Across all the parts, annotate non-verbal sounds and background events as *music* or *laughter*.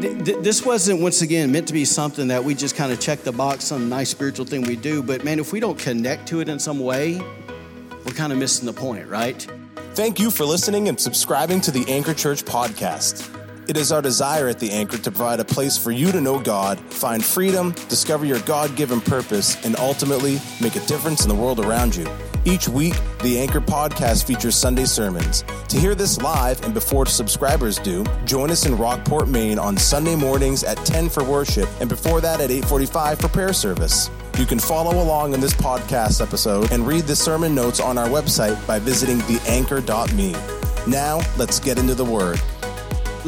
th- th- this wasn't, once again, meant to be something that we just kind of check the box, some nice spiritual thing we do. But man, if we don't connect to it in some way, we're kind of missing the point, right? Thank you for listening and subscribing to the Anchor Church podcast. It is our desire at the Anchor to provide a place for you to know God, find freedom, discover your God given purpose, and ultimately make a difference in the world around you. Each week, the Anchor podcast features Sunday sermons. To hear this live and before subscribers do, join us in Rockport, Maine on Sunday mornings at 10 for worship and before that at 8:45 for prayer service. You can follow along in this podcast episode and read the sermon notes on our website by visiting theanchor.me. Now, let's get into the word.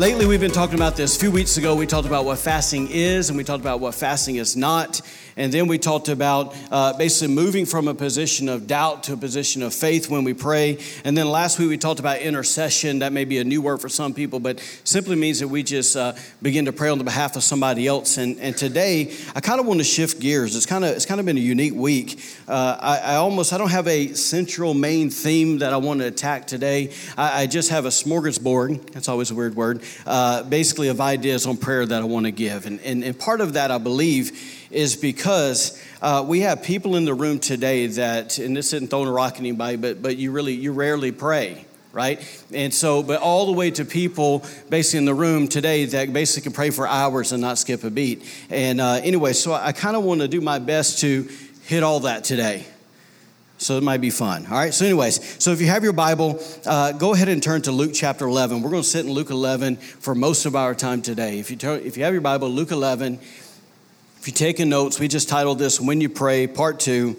Lately, we've been talking about this. A few weeks ago, we talked about what fasting is, and we talked about what fasting is not. And then we talked about uh, basically moving from a position of doubt to a position of faith when we pray. And then last week we talked about intercession. That may be a new word for some people, but simply means that we just uh, begin to pray on the behalf of somebody else. And, and today I kind of want to shift gears. It's kind of it's kind of been a unique week. Uh, I, I, almost I don't have a central main theme that I want to attack today. I, I just have a smorgasbord. That's always a weird word. Uh, basically, of ideas on prayer that I want to give. And, and, and part of that I believe is because uh, we have people in the room today that, and this isn't throwing a rock at anybody, but, but you really, you rarely pray right? And so, but all the way to people basically in the room today that basically can pray for hours and not skip a beat. And uh, anyway, so I kind of want to do my best to hit all that today. So it might be fun. All right. So, anyways, so if you have your Bible, uh, go ahead and turn to Luke chapter 11. We're going to sit in Luke 11 for most of our time today. If you, turn, if you have your Bible, Luke 11, if you're taking notes, we just titled this When You Pray, Part Two.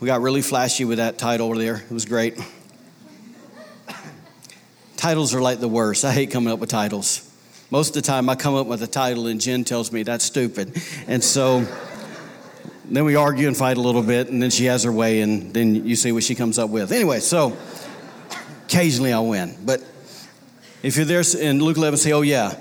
We got really flashy with that title there. It was great. *coughs* titles are like the worst. I hate coming up with titles. Most of the time, I come up with a title, and Jen tells me that's stupid. And so then we argue and fight a little bit, and then she has her way, and then you see what she comes up with. Anyway, so occasionally I'll win. But if you're there in Luke 11, say, Oh, yeah.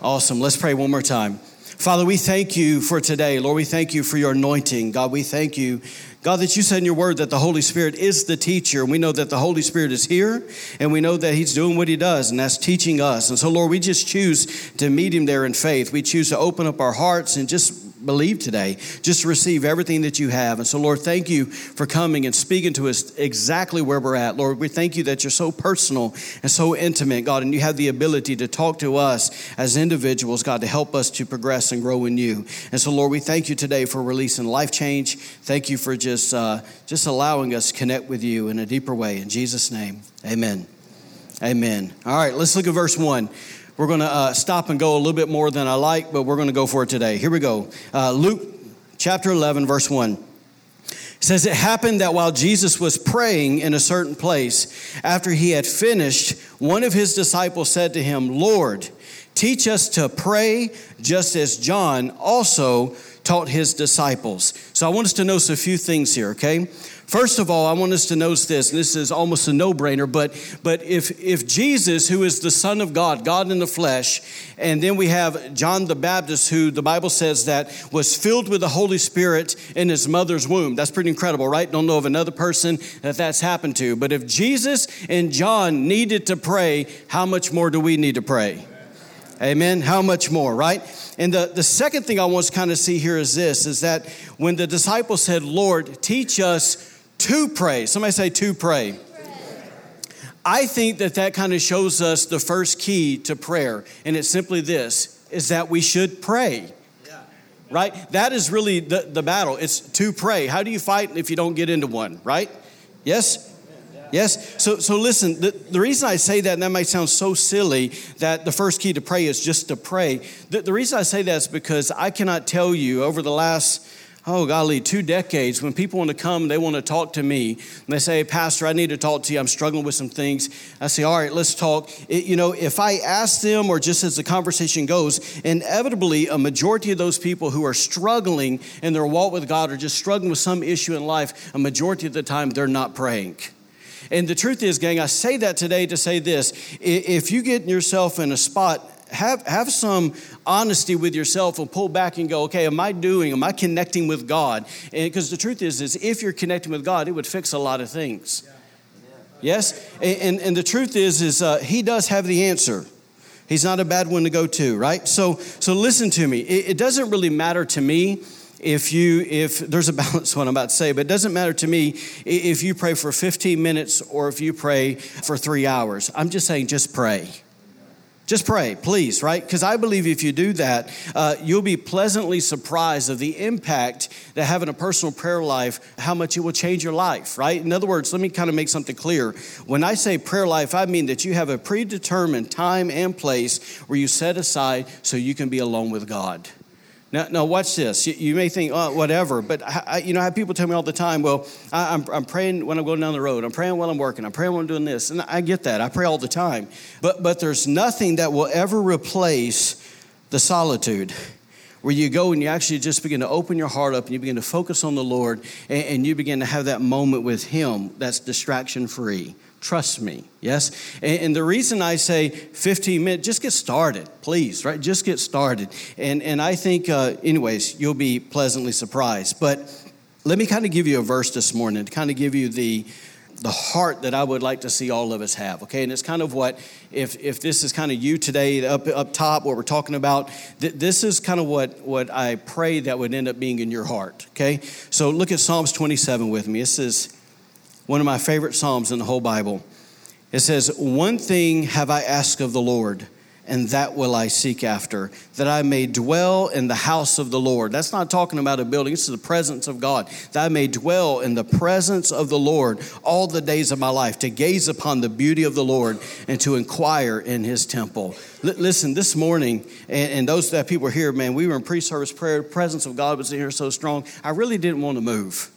Awesome. Let's pray one more time. Father, we thank you for today. Lord, we thank you for your anointing. God, we thank you, God, that you said in your word that the Holy Spirit is the teacher. And we know that the Holy Spirit is here, and we know that he's doing what he does, and that's teaching us. And so, Lord, we just choose to meet him there in faith. We choose to open up our hearts and just believe today, just receive everything that you have. And so, Lord, thank you for coming and speaking to us exactly where we're at. Lord, we thank you that you're so personal and so intimate, God, and you have the ability to talk to us as individuals, God, to help us to progress and grow in you. And so, Lord, we thank you today for releasing life change. Thank you for just, uh, just allowing us connect with you in a deeper way. In Jesus' name, amen. Amen. All right, let's look at verse 1. We're going to uh, stop and go a little bit more than I like, but we're going to go for it today. Here we go. Uh, Luke chapter 11, verse 1. It says, It happened that while Jesus was praying in a certain place, after he had finished, one of his disciples said to him, Lord, teach us to pray just as John also taught his disciples. So I want us to notice a few things here, okay? First of all, I want us to notice this, and this is almost a no-brainer, but but if if Jesus, who is the Son of God, God in the flesh, and then we have John the Baptist, who the Bible says that was filled with the Holy Spirit in his mother's womb. That's pretty incredible, right? Don't know of another person that that's happened to. But if Jesus and John needed to pray, how much more do we need to pray? Amen. How much more, right? And the, the second thing I want to kind of see here is this is that when the disciples said, Lord, teach us to pray. Somebody say to pray. I think that that kind of shows us the first key to prayer, and it's simply this is that we should pray. Right? That is really the, the battle. It's to pray. How do you fight if you don't get into one, right? Yes? Yes? So, so listen, the, the reason I say that, and that might sound so silly, that the first key to pray is just to pray. The, the reason I say that is because I cannot tell you over the last oh golly, two decades, when people want to come, they want to talk to me. And they say, Pastor, I need to talk to you. I'm struggling with some things. I say, all right, let's talk. It, you know, if I ask them, or just as the conversation goes, inevitably, a majority of those people who are struggling in their walk with God or just struggling with some issue in life, a majority of the time, they're not praying. And the truth is, gang, I say that today to say this. If you get yourself in a spot have, have some honesty with yourself and pull back and go, okay, am I doing, am I connecting with God? Because the truth is, is if you're connecting with God, it would fix a lot of things. Yes? And, and, and the truth is, is uh, He does have the answer. He's not a bad one to go to, right? So, so listen to me. It, it doesn't really matter to me if you if there's a *laughs* balance what i'm about to say but it doesn't matter to me if you pray for 15 minutes or if you pray for three hours i'm just saying just pray just pray, please, right? Because I believe if you do that, uh, you'll be pleasantly surprised of the impact that having a personal prayer life, how much it will change your life, right? In other words, let me kind of make something clear. When I say prayer life, I mean that you have a predetermined time and place where you set aside so you can be alone with God. Now, now watch this. You, you may think, oh, whatever, but I, you know, I have people tell me all the time, well, I, am I'm, I'm praying when I'm going down the road. I'm praying while I'm working. I'm praying when I'm doing this. And I get that. I pray all the time. But, but there's nothing that will ever replace the solitude where you go and you actually just begin to open your heart up and you begin to focus on the Lord and, and you begin to have that moment with Him that's distraction free. Trust me, yes? And, and, the reason I say 15 minutes, just get started, please, right? Just get started. And, and I think, uh, anyways, you'll be pleasantly surprised. But let me kind of give you a verse this morning to kind of give you the, the heart that I would like to see all of us have, okay? And it's kind of what, if, if this is kind of you today, up, up top, what we're talking about, th- this is kind of what, what I pray that would end up being in your heart, okay? So look at Psalms 27 with me. It says, one of my favorite Psalms in the whole Bible. It says, One thing have I asked of the Lord, and that will I seek after, that I may dwell in the house of the Lord. That's not talking about a building, it's the presence of God. That I may dwell in the presence of the Lord all the days of my life, to gaze upon the beauty of the Lord and to inquire in his temple. L- listen, this morning, and, and those that people here, man, we were in pre service prayer, the presence of God was in here so strong. I really didn't want to move.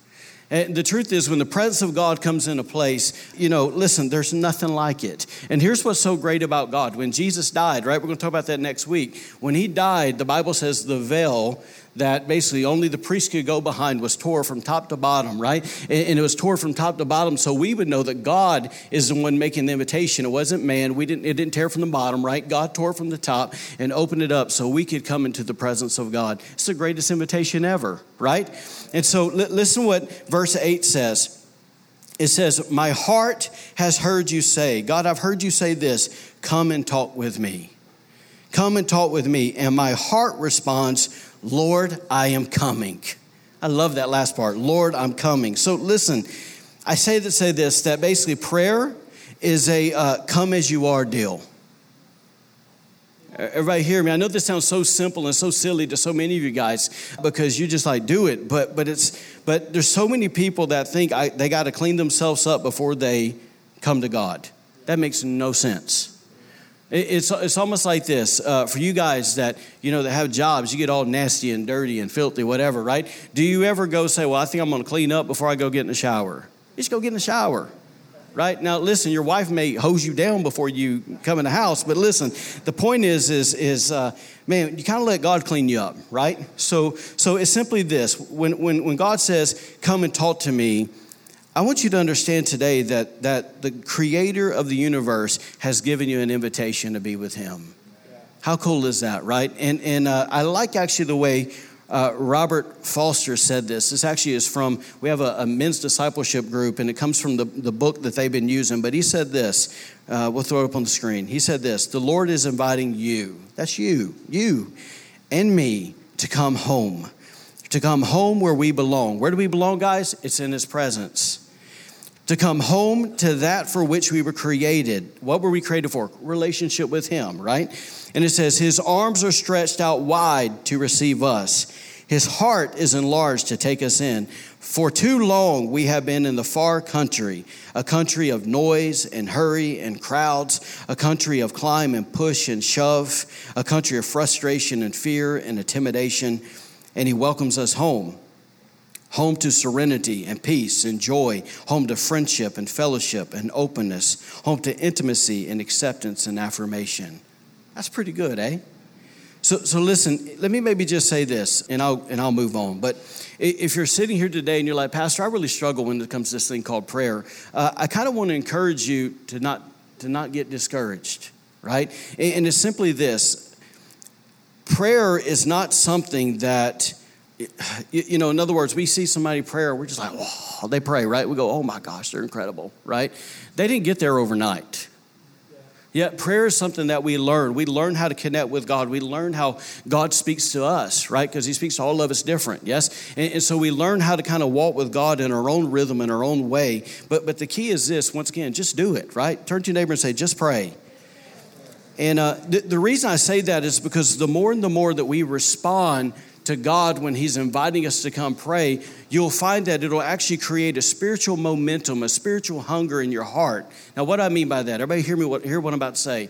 And the truth is, when the presence of God comes into place, you know, listen, there's nothing like it. And here's what's so great about God. When Jesus died, right, we're going to talk about that next week. When he died, the Bible says the veil that basically only the priest could go behind was tore from top to bottom, right? And, it was tore from top to bottom so we would know that God is the one making the invitation. It wasn't man. We didn't, it didn't tear from the bottom, right? God tore from the top and opened it up so we could come into the presence of God. It's the greatest invitation ever, right? And so listen what verse 8 says. It says, My heart has heard you say, God, I've heard you say this, come and talk with me. Come and talk with me. And my heart responds, Lord, I am coming. I love that last part. Lord, I'm coming. So listen, I say to say this that basically prayer is a uh, come as you are deal. Everybody hear me? I know this sounds so simple and so silly to so many of you guys because you just like do it, but but it's but there's so many people that think I, they got to clean themselves up before they come to God. That makes no sense. It's, it's almost like this uh, for you guys that you know that have jobs. You get all nasty and dirty and filthy, whatever, right? Do you ever go say, "Well, I think I'm going to clean up before I go get in the shower"? Just go get in the shower, right? Now, listen, your wife may hose you down before you come in the house, but listen, the point is, is, is, uh, man, you kind of let God clean you up, right? So, so it's simply this: when, when, when God says, "Come and talk to me," I want you to understand today that, that the creator of the universe has given you an invitation to be with him. How cool is that, right? And, and uh, I like actually the way uh, Robert Foster said this. This actually is from, we have a, a, men's discipleship group, and it comes from the, the book that they've been using. But he said this, uh, we'll throw it up on the screen. He said this The Lord is inviting you, that's you, you, and me to come home, to come home where we belong. Where do we belong, guys? It's in His presence to come home to that for which we were created. What were we created for? Relationship with Him, right? And it says, His arms are stretched out wide to receive us. His heart is enlarged to take us in. For too long we have been in the far country, a country of noise and hurry and crowds, a country of climb and push and shove, a country of frustration and fear and intimidation. And He welcomes us home home to serenity and peace and joy, home to friendship and fellowship and openness, home to intimacy and acceptance and affirmation. That's pretty good, eh? So, so listen, let me maybe just say this and I'll, and I'll move on. But if you're sitting here today and you're like, Pastor, I really struggle when it comes to this thing called prayer, uh, I kind of want to encourage you to not, to not get discouraged, right? And it's simply this prayer is not something that you know, in other words, we see somebody prayer, we're just like, oh, they pray, right? We go, oh my gosh, they're incredible, right? They didn't get there overnight. Yeah, prayer is something that we learn. We learn how to connect with God. We learn how God speaks to us, right? Because He speaks to all of us different, yes? And, and, so we learn how to kind of walk with God in our own rhythm, in our own way. But, but the key is this once again, just do it, right? Turn to your neighbor and say, just pray. And uh, the reason I say that is because the more and the more that we respond to God when He's inviting us to come pray, you'll find that it'll actually create a spiritual momentum, a spiritual hunger in your heart. Now, what I mean by that? Everybody hear me what hear what I'm about to say.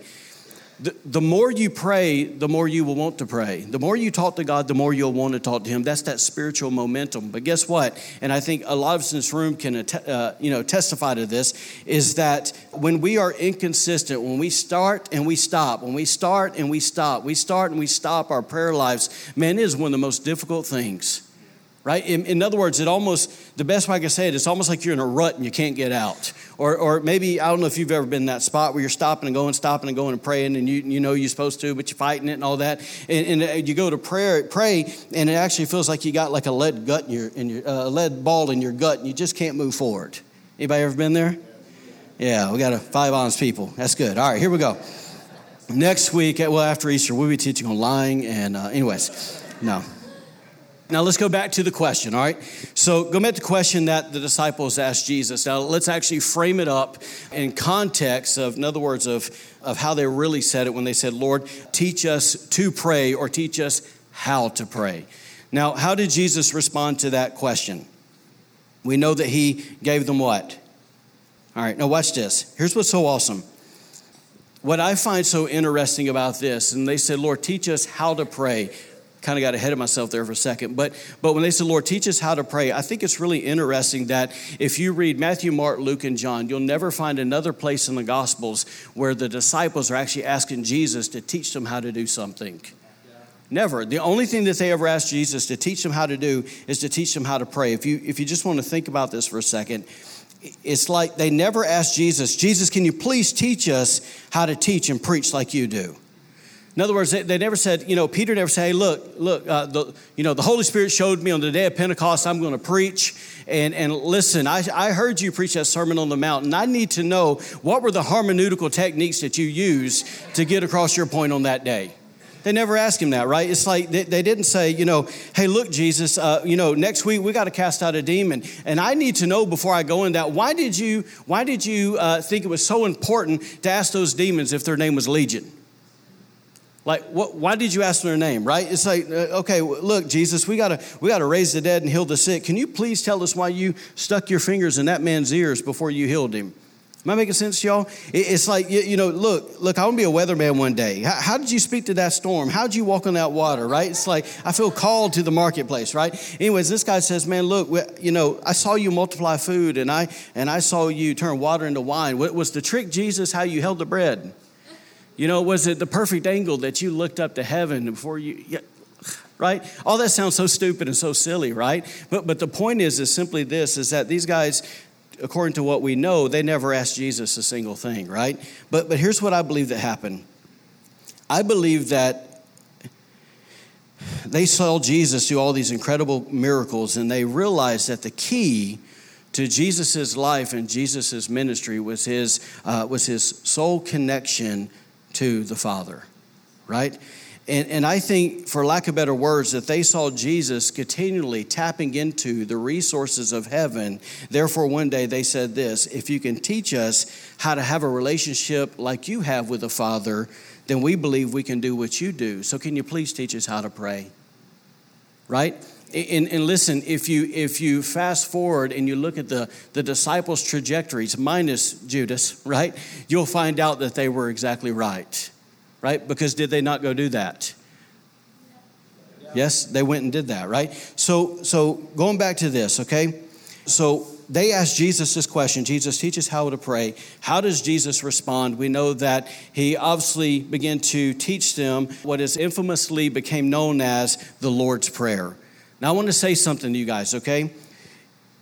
The, the more you pray, the more you will want to pray. The more you talk to God, the more you'll want to talk to Him. That's that spiritual momentum. But guess what? And I think a lot of us in this room can uh, you know, testify to this is that when we are inconsistent, when we start and we stop, when we start and we stop, we start and we stop our prayer lives, man, is one of the most difficult things right? In, in, other words, it almost, the best way I can say it, it's almost like you're in a rut and you can't get out. Or, or maybe, I don't know if you've ever been in that spot where you're stopping and going, stopping and going and praying and you, you know you're supposed to, but you're fighting it and all that. And, and uh, you go to prayer, pray, and it actually feels like you got like a lead gut in your, in your uh, lead ball in your gut and you just can't move forward. Anybody ever been there? Yeah, we got a five honest people. That's good. All right, here we go. Next week, well, after Easter, we'll be teaching on lying and, uh, anyways, no. Now let's go back to the question, all right? So go back to the question that the disciples asked Jesus. Now let's actually frame it up in context of, in other words, of, of how they really said it when they said, Lord, teach us to pray or teach us how to pray. Now, how did Jesus respond to that question? We know that he gave them what? All right, now watch this. Here's what's so awesome. What I find so interesting about this, and they said, Lord, teach us how to pray kind of got ahead of myself there for a second. But, but when they said, Lord, teach us how to pray, I think it's really interesting that if you read Matthew, Mark, Luke, and John, you'll never find another place in the Gospels where the disciples are actually asking Jesus to teach them how to do something. Never. The only thing that they ever asked Jesus to teach them how to do is to teach them how to pray. If you, if you just want to think about this for a second, it's like they never asked Jesus, Jesus, can you please teach us how to teach and preach like you do? In other words, they, they, never said, you know, Peter never said, hey, look, look, uh, the, you know, the Holy Spirit showed me on the day of Pentecost, I'm going to preach. And, and listen, I, I heard you preach that Sermon on the Mount, and I need to know what were the hermeneutical techniques that you used to get across your point on that day. They never asked him that, right? It's like they, they didn't say, you know, hey, look, Jesus, uh, you know, next week we got to cast out a demon, and I need to know before I go in that. Why did you, why did you uh, think it was so important to ask those demons if their name was Legion? Like, what, why did you ask their name, right? It's like, uh, okay, look, Jesus, we gotta, we gotta raise the dead and heal the sick. Can you please tell us why you stuck your fingers in that man's ears before you healed him? Am I making sense, y'all? It's like, you know, look, look, I want to be a weatherman one day. How, how, did you speak to that storm? How did you walk on that water, right? It's like, I feel called to the marketplace, right? Anyways, this guy says, man, look, you know, I saw you multiply food and I, and I saw you turn water into wine. What was the trick, Jesus, how you held the bread? You know, was it the perfect angle that you looked up to heaven before you, yeah, right? All that sounds so stupid and so silly, right? But, but the point is, is simply this, is that these guys, according to what we know, they never asked Jesus a single thing, right? But, but here's what I believe that happened. I believe that they saw Jesus do all these incredible miracles and they realized that the key to Jesus' life and Jesus' ministry was his, uh, was his soul connection to the Father, right? And, and I think, for lack of better words, that they saw Jesus continually tapping into the resources of heaven. Therefore, one day they said this if you can teach us how to have a relationship like you have with the Father, then we believe we can do what you do. So, can you please teach us how to pray? Right? And, and, listen, if you if you fast forward and you look at the, the disciples' trajectories, minus Judas, *laughs* right, you'll find out that they were exactly right. Right? Because did they not go do that? Yes, they went and did that, right? So so going back to this, okay? So they asked Jesus this question Jesus, teach us how to pray. How does Jesus respond? We know that he obviously began to teach them what is infamously became known as the Lord's Prayer. Now, I want to say something to you guys, okay?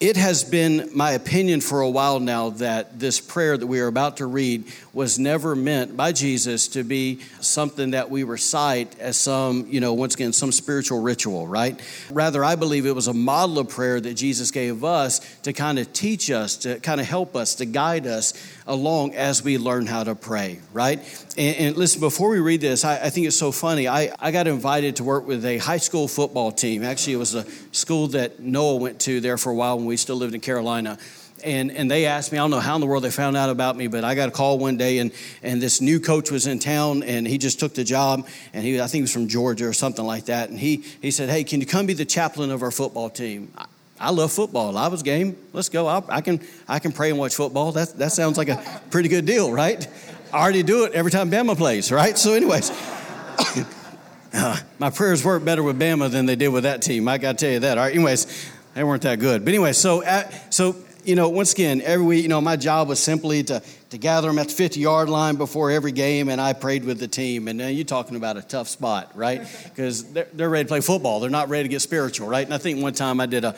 It has been my opinion for a while now that this prayer that we are about to read was never meant by Jesus to be something that we recite as some, you know, once again, some spiritual ritual, right? Rather, I believe it was a model of prayer that Jesus gave us to kind of teach us, to kind of help us, to guide us along as we learn how to pray, right? And, and listen, before we read this, I, I, think it's so funny. I, I got invited to work with a high school football team. Actually, it was a school that Noah went to there for a while when we still lived in Carolina and, and they asked me, I don't know how in the world they found out about me, but I got a call one day and, and this new coach was in town and he just took the job and he, I think he was from Georgia or something like that. And he, he said, hey, can you come be the chaplain of our football team? I, I love football. I was game. Let's go. I, I, can, I can pray and watch football. That, that sounds like a pretty good deal, right? I already do it every time Bama plays, right? So anyways, *coughs* uh, my prayers work better with Bama than they did with that team. I got to tell you that. All right. Anyways, they weren't that good. But anyway, so, uh, so you know, once again, every week, you know, my job was simply to, to gather them at the 50 yard line before every game, and I prayed with the team. And now you're talking about a tough spot, right? *laughs* Because they're, they're ready to play football. They're not ready to get spiritual, right? And I think one time I did a,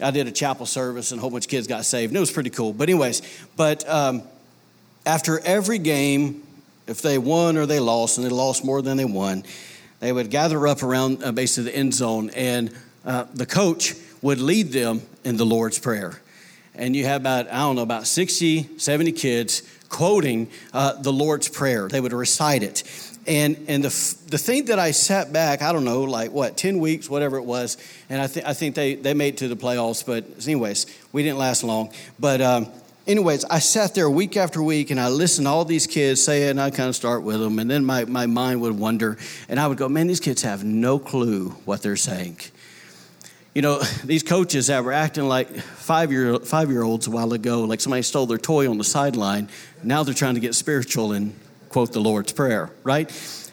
I did a chapel service, and a whole bunch of kids got saved. And it was pretty cool. But, anyways, but um, after every game, if they won or they lost, and they lost more than they won, they would gather up around uh, basically the end zone, and uh, the coach would lead them in the Lord's Prayer and you have about, I don't know, about 60, 70 kids quoting uh, the Lord's Prayer. They would recite it. And, and the, the thing that I sat back, I don't know, like what, 10 weeks, whatever it was, and I, th- I think they, they made it to the playoffs, but anyways, we didn't last long. But, um, anyways, I sat there week after week and I listened to all these kids say it, and I kind of start with them, and then my, my mind would wonder, and I would go, man, these kids have no clue what they're saying you know, *laughs* these coaches that were acting like five year five year olds a while ago, like somebody stole their toy on the sideline. Now they're trying to get spiritual and quote the Lord's Prayer, right?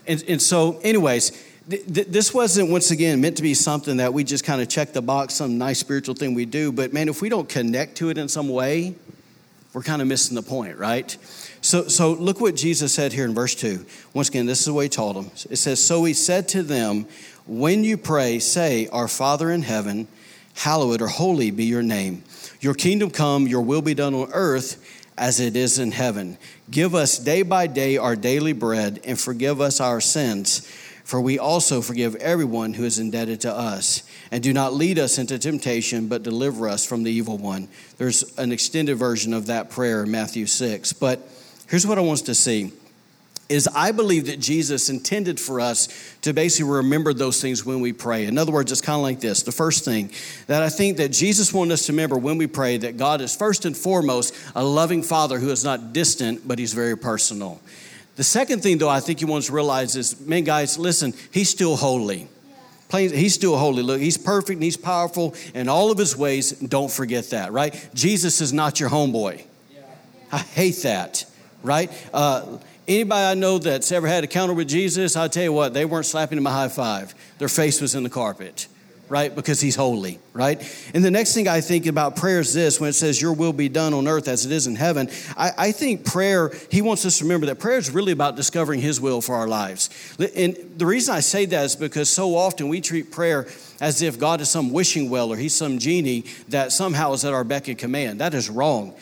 And, and so, anyways, th- th- this wasn't once again meant to be something that we just kind of check the box, some nice spiritual thing we do. But man, if we don't connect to it in some way, we're kind of missing the point, right? So, so look what Jesus said here in verse 2. Once again, this is the way he told them. It says, So he said to them, when you pray, say, Our Father in heaven, hallowed or holy be your name. Your kingdom come, your will be done on earth as it is in heaven. Give us day by day our daily bread and forgive us our sins, for we also forgive everyone who is indebted to us. And do not lead us into temptation, but deliver us from the evil one. There's an extended version of that prayer in Matthew 6. But here's what I want us to see is I believe that Jesus intended for us to basically remember those things when we pray. In other words, it's kind of like this. The first thing that I think that Jesus wanted us to remember when we pray that God is first and foremost a loving Father who is not distant, but He's very personal. The second thing, though, I think you want to realize is, man, guys, listen, He's still holy. He's still holy. Look, he's perfect and he's powerful in all of his ways. Don't forget that, right? Jesus is not your homeboy. I hate that, right? Uh, Anybody I know that's ever had a encounter with Jesus, I tell you what, they weren't slapping him a high five. Their face was in the carpet, right? Because he's holy, right? And the next thing I think about prayer is this when it says, Your will be done on earth as it is in heaven. I, I think prayer, he wants us to remember that prayer is really about discovering his will for our lives. And the reason I say that is because so often we treat prayer as if God is some wishing well or he's some genie that somehow is at our beck and command. That is wrong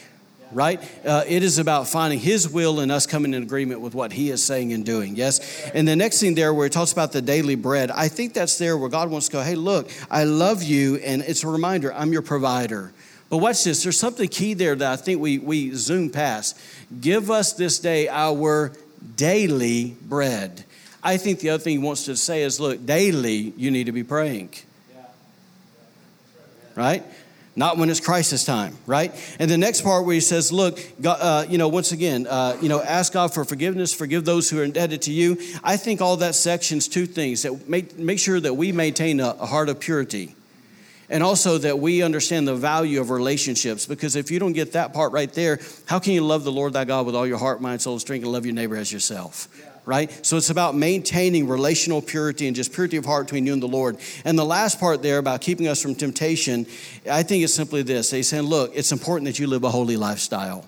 right? Uh, it is about finding His will and us coming in agreement with what He is saying and doing, yes? And the next thing there, where it talks about the daily bread, I think that's there where God wants to go, hey, look, I love you, and it's a reminder, I'm your provider. But watch this, there's something key there that I think we, we zoom past. Give us this day our daily bread. I think the other thing He wants to say is, look, daily you need to be praying. Right? Not when it's crisis time, right? And the next part where he says, look, God, uh, you know, once again, uh, you know, ask God for forgiveness, forgive those who are indebted to you. I think all that section's two things that make, make sure that we maintain a, a heart of purity and also that we understand the value of relationships because if you don't get that part right there, how can you love the Lord thy God with all your heart, mind, soul, and strength and love your neighbor as yourself? Yeah right? So it's about maintaining relational purity and just purity of heart between you and the Lord. And the last part there about keeping us from temptation, I think it's simply this. He's saying, look, it's important that you live a holy lifestyle.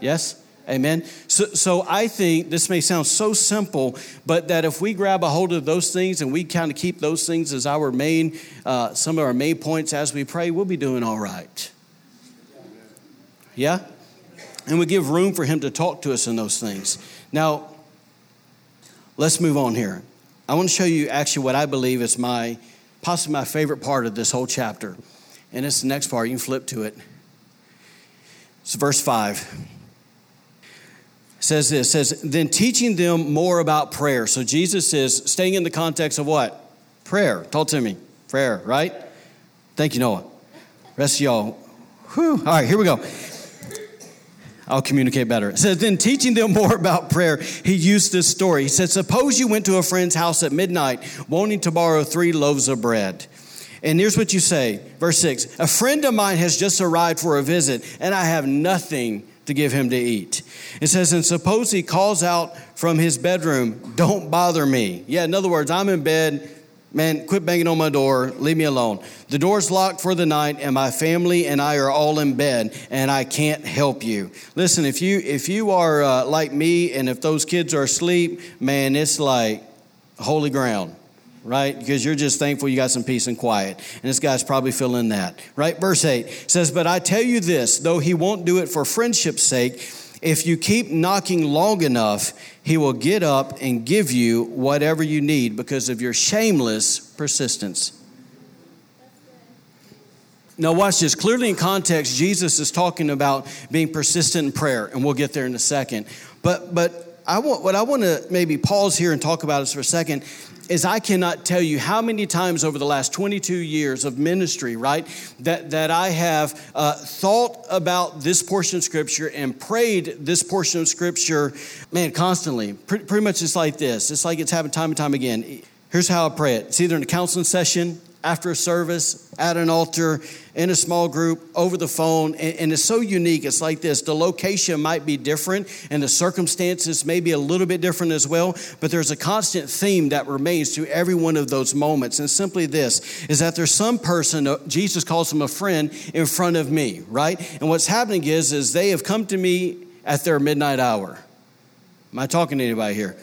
Yes? Amen. So, so I think this may sound so simple, but that if we grab a hold of those things and we kind of keep those things as our main, uh, some of our main points as we pray, we'll be doing all right. Yeah? And we give room for Him to talk to us in those things. Now, let's move on here. I want to show you actually what I believe is my, possibly my favorite part of this whole chapter. And it's the next part. You can flip to it. It's verse 5 says this says then teaching them more about prayer so jesus is staying in the context of what prayer talk to me prayer right thank you noah rest of y'all Whew. all right here we go I'll communicate better. It says, then teaching them *laughs* more about prayer, he used this story. He said, Suppose you went to a friend's house at midnight wanting to borrow three loaves of bread. And here's what you say, verse 6 A friend of mine has just arrived for a visit, and I have nothing to give him to eat. It says, and suppose he calls out from his bedroom, Don't bother me. Yeah, in other words, I'm in bed. Man, quit banging on my door. Leave me alone. The door's locked for the night, and my family and I are all in bed, and I can't help you. Listen, if you if you are uh, like me, and if those kids are asleep, man, it's like holy ground right? Because you're just thankful you got some peace and quiet. And this guy's probably feeling that, right? Verse 8 says, But I tell you this, though he won't do it for friendship's sake, if you keep knocking long enough, he will get up and give you whatever you need because of your shameless persistence. Now, watch this. Clearly, in context, Jesus is talking about being persistent in prayer, and we'll get there in a second. But, but I want, what I want to maybe pause here and talk about is for a second is I cannot tell you how many times over the last 22 years of ministry, right, that, that I have uh, thought about this portion of Scripture and prayed this portion of Scripture, man, constantly. Pretty, pretty much it's like this. It's like it's happened time and time again. Here's how I pray it it's either in a counseling session, after a service, at an altar, in a small group, over the phone. And, and, it's so unique. It's like this the location might be different, and the circumstances may be a little bit different as well, but there's a constant theme that remains to every one of those moments. And simply this is that there's some person, uh, Jesus calls him a friend, in front of me, right? And what's happening is, is they have come to me at their midnight hour. Am I talking to anybody here?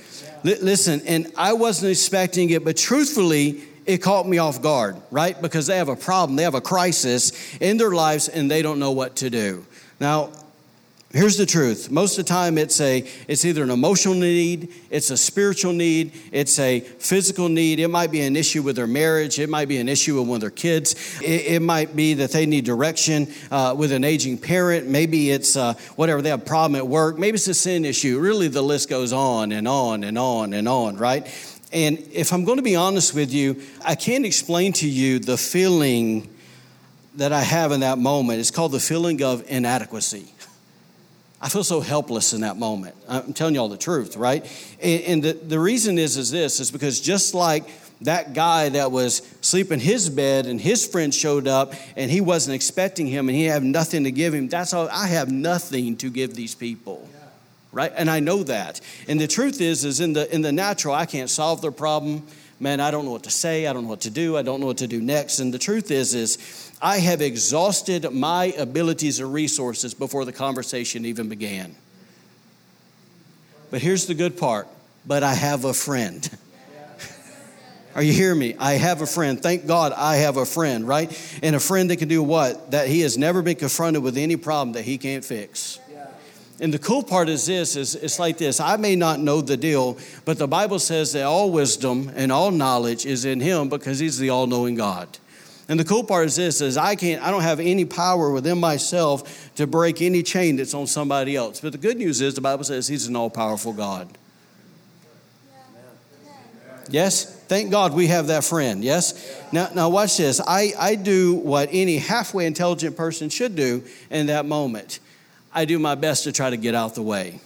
Yeah. L- listen, and I wasn't expecting it, but truthfully, it caught me off guard, right? Because they have a problem, they have a crisis in their lives and they don't know what to do. Now, here's the truth. Most of the time it's a it's either an emotional need, it's a spiritual need, it's a physical need. It might be an issue with their marriage, it might be an issue with one of their kids. It, it might be that they need direction uh, with an aging parent. Maybe it's uh, whatever, they have a problem at work. Maybe it's a sin issue. Really the list goes on and on and on and on, right? And if I'm going to be honest with you, I can't explain to you the feeling that I have in that moment. It's called the feeling of inadequacy. I feel so helpless in that moment. I'm telling you all the truth, right? And, and the, the reason is, is this, is because just like that guy that was sleeping his bed and his friend showed up and he wasn't expecting him and he had nothing to give him, that's all, I have nothing to give these people right? And I know that. And the truth is, is in the in the natural, I can't solve their problem. Man, I don't know what to say. I don't know what to do. I don't know what to do next. And the truth is, is I have exhausted my abilities and resources before the conversation even began. But here's the good part. But I have a friend. *laughs* Are you hearing me? I have a friend. Thank God I have a friend, right? And a friend that can do what? That he has never been confronted with any problem that he can't fix. And the cool part is this is it's like this. I may not know the deal, but the Bible says that all wisdom and all knowledge is in him because he's the all-knowing God. And the cool part is this is I can't I don't have any power within myself to break any chain that's on somebody else. But the good news is the Bible says he's an all-powerful God. Yes? Thank God we have that friend. Yes? Now, now watch this. I, I do what any halfway intelligent person should do in that moment. I do my best to try to get out the way.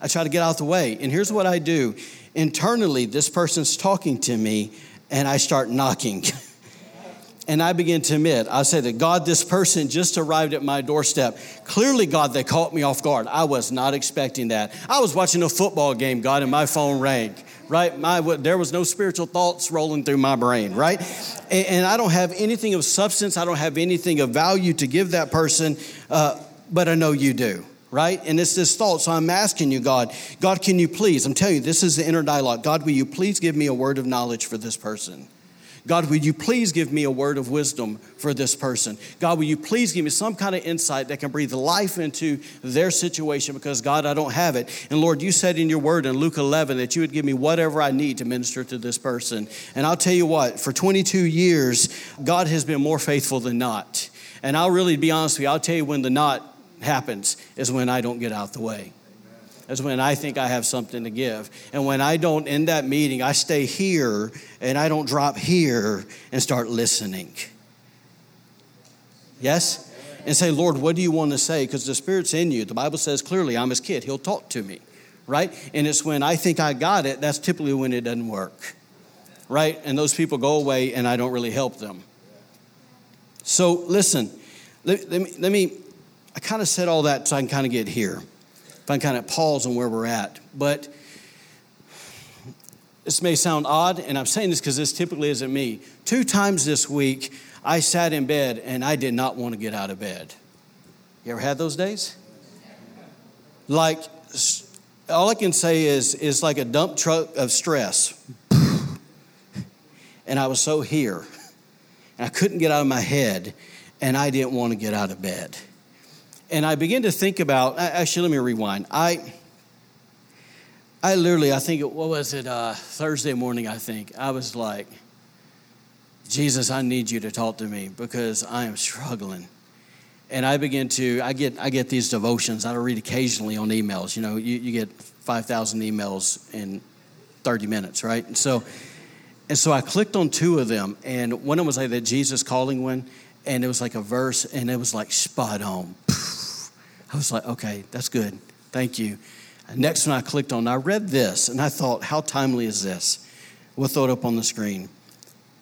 I try to get out the way. And here's what I do internally, this person's talking to me, and I start knocking. *laughs* and I begin to admit, I say that God, this person just arrived at my doorstep. Clearly, God, they caught me off guard. I was not expecting that. I was watching a football game, God, and my phone rang right? My, there was no spiritual thoughts rolling through my brain, right? And, and I don't have anything of substance. I don't have anything of value to give that person. Uh, but I know you do right? And it's this thought. So I'm asking you, God, God, can you please? I'm telling you, this is the inner dialogue. God, will you please give me a word of knowledge for this person? God, will you please give me a word of wisdom for this person? God, will you please give me some kind of insight that can breathe life into their situation because, God, I don't have it. And Lord, you said in your word in Luke 11 that you would give me whatever I need to minister to this person. And I'll tell you what, for 22 years, God has been more faithful than not. And I'll really be honest with you, I'll tell you when the not happens is when I don't get out the way. Is when I think I have something to give. And when I don't end that meeting, I stay here and I don't drop here and start listening. Yes? And say, Lord, what do you want to say? Because the Spirit's in you. The Bible says clearly, I'm his kid. He'll talk to me, right? And it's when I think I got it, that's typically when it doesn't work, right? And those people go away and I don't really help them. So listen, let, let me, let me I kind of said all that so I can kind of get here. I kind of pause on where we're at. But this may sound odd, and I'm saying this because this typically isn't me. Two times this week, I sat in bed and I did not want to get out of bed. You ever had those days? Like, all I can say is, it's like a dump truck of stress. *laughs* And I was so here. And I couldn't get out of my head, and I didn't want to get out of bed and I began to think about. Actually, let me rewind. I, I literally, I think what was it? Uh, Thursday morning, I think I was like, Jesus, I need you to talk to me because I am struggling. And I begin to, I get, I get these devotions I read occasionally on emails. You know, you, you get 5,000 emails in 30 minutes, right? And so, and so I clicked on two of them, and one of them was like the Jesus calling one, and it was like a verse, and it was like spot on. I was like, okay, that's good. Thank you. Next one I clicked on, I read this and I thought, how timely is this? We'll throw it up on the screen.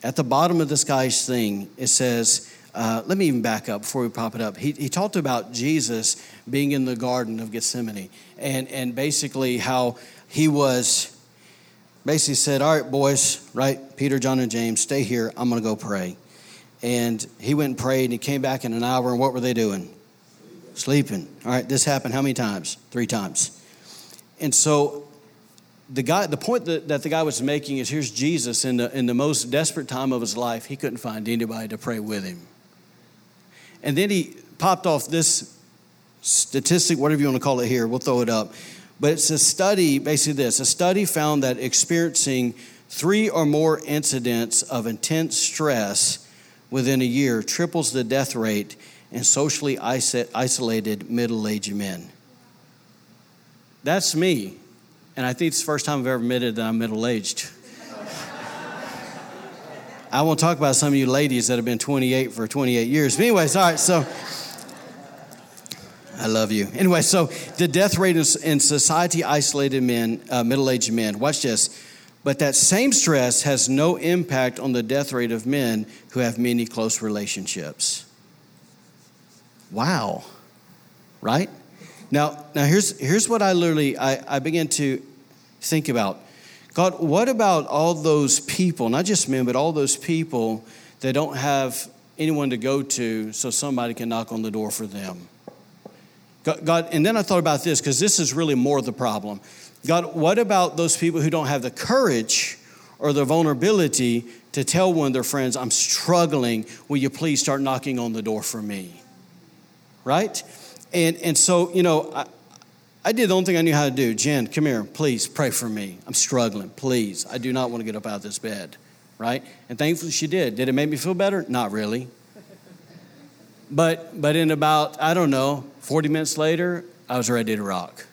At the bottom of this guy's thing, it says, uh, let me even back up before we pop it up. He, he talked about Jesus being in the Garden of Gethsemane and, and basically how he was basically said, All right, boys, right? Peter, John, and James, stay here. I'm going to go pray. And he went and prayed and he came back in an hour. And what were they doing? Sleeping. All right, this happened how many times? Three times. And so the guy, the point that, that the guy was making is here's Jesus in the, in the most desperate time of his life. He couldn't find anybody to pray with him. And then he popped off this statistic, whatever you want to call it here, we'll throw it up. But it's a study, basically this a study found that experiencing three or more incidents of intense stress within a year triples the death rate and socially isolated middle aged men. That's me. And I think it's the first time I've ever admitted that I'm middle aged. *laughs* I won't talk about some of you ladies that have been 28 for 28 years. But, anyways, all right, so I love you. Anyway, so the death rate in society isolated men, uh, middle aged men, watch this. But that same stress has no impact on the death rate of men who have many close relationships. Wow. Right? Now, now here's, here's what I literally, I, I began to think about. God, what about all those people, not just men, but all those people that don't have anyone to go to so somebody can knock on the door for them? God, God and then I thought about this because this is really more the problem. God, what about those people who don't have the courage or the vulnerability to tell one of their friends, I'm struggling, will you please start knocking on the door for me? Right? And, and so, you know, I, I did the only thing I knew how to do. Jen, come here, please pray for me. I'm struggling, please. I do not want to get up out of this bed, right? And thankfully she did. Did it make me feel better? Not really. But, but in about, I don't know, 40 minutes later, I was ready to rock.